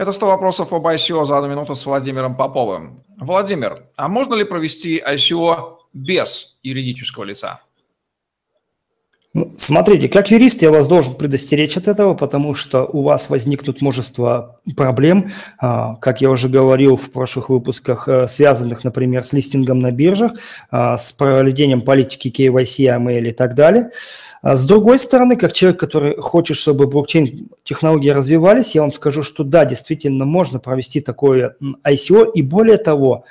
Это 100 вопросов об ICO за одну минуту с Владимиром Поповым. Владимир, а можно ли провести ICO без юридического лица? Ну, смотрите, как юрист я вас должен предостеречь от этого, потому что у вас возникнут множество проблем, а, как я уже говорил в прошлых выпусках, э, связанных, например, с листингом на биржах, а, с проведением политики KYC, AML и так далее. А с другой стороны, как человек, который хочет, чтобы блокчейн-технологии развивались, я вам скажу, что да, действительно можно провести такое ICO, и более того,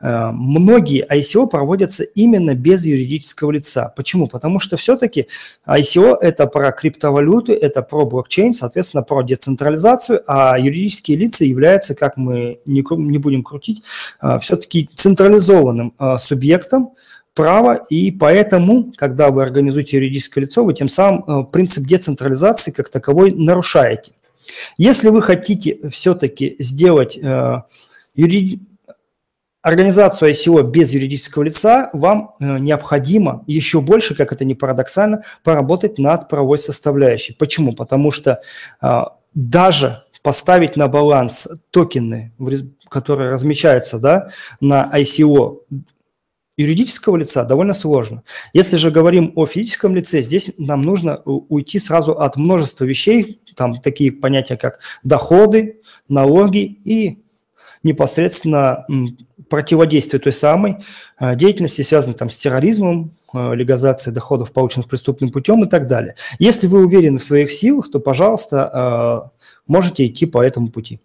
многие ICO проводятся именно без юридического лица. Почему? Потому что все-таки ICO – это про криптовалюты, это про блокчейн, соответственно, про децентрализацию, а юридические лица являются, как мы не, не будем крутить, э, все-таки централизованным э, субъектом, права, и поэтому, когда вы организуете юридическое лицо, вы тем самым принцип децентрализации как таковой нарушаете. Если вы хотите все-таки сделать юридическое организацию ICO без юридического лица вам э, необходимо еще больше, как это не парадоксально, поработать над правовой составляющей. Почему? Потому что а, даже поставить на баланс токены, которые размещаются да, на ICO юридического лица довольно сложно. Если же говорим о физическом лице, здесь нам нужно уйти сразу от множества вещей, там такие понятия, как доходы, налоги и непосредственно противодействие той самой э, деятельности, связанной там с терроризмом, э, легализацией доходов, полученных преступным путем и так далее. Если вы уверены в своих силах, то, пожалуйста, э, можете идти по этому пути.